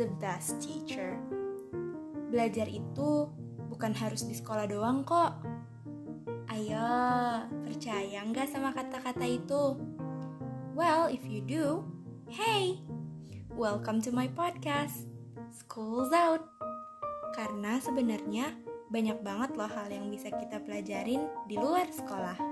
the best teacher. Belajar itu bukan harus di sekolah doang kok. Ayo, percaya nggak sama kata-kata itu? Well, if you do, hey, welcome to my podcast, School's Out. Karena sebenarnya banyak banget loh hal yang bisa kita pelajarin di luar sekolah.